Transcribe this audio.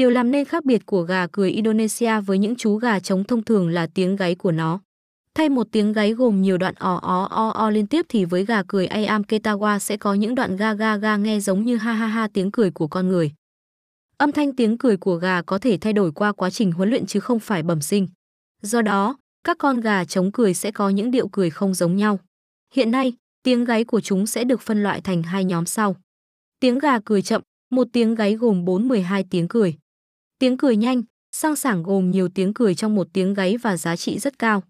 Điều làm nên khác biệt của gà cười Indonesia với những chú gà trống thông thường là tiếng gáy của nó. Thay một tiếng gáy gồm nhiều đoạn ó ó o o liên tiếp thì với gà cười Ayam Ketawa sẽ có những đoạn ga ga ga nghe giống như ha ha ha tiếng cười của con người. Âm thanh tiếng cười của gà có thể thay đổi qua quá trình huấn luyện chứ không phải bẩm sinh. Do đó, các con gà trống cười sẽ có những điệu cười không giống nhau. Hiện nay, tiếng gáy của chúng sẽ được phân loại thành hai nhóm sau. Tiếng gà cười chậm, một tiếng gáy gồm 4-12 tiếng cười. Tiếng cười nhanh, sang sảng gồm nhiều tiếng cười trong một tiếng gáy và giá trị rất cao.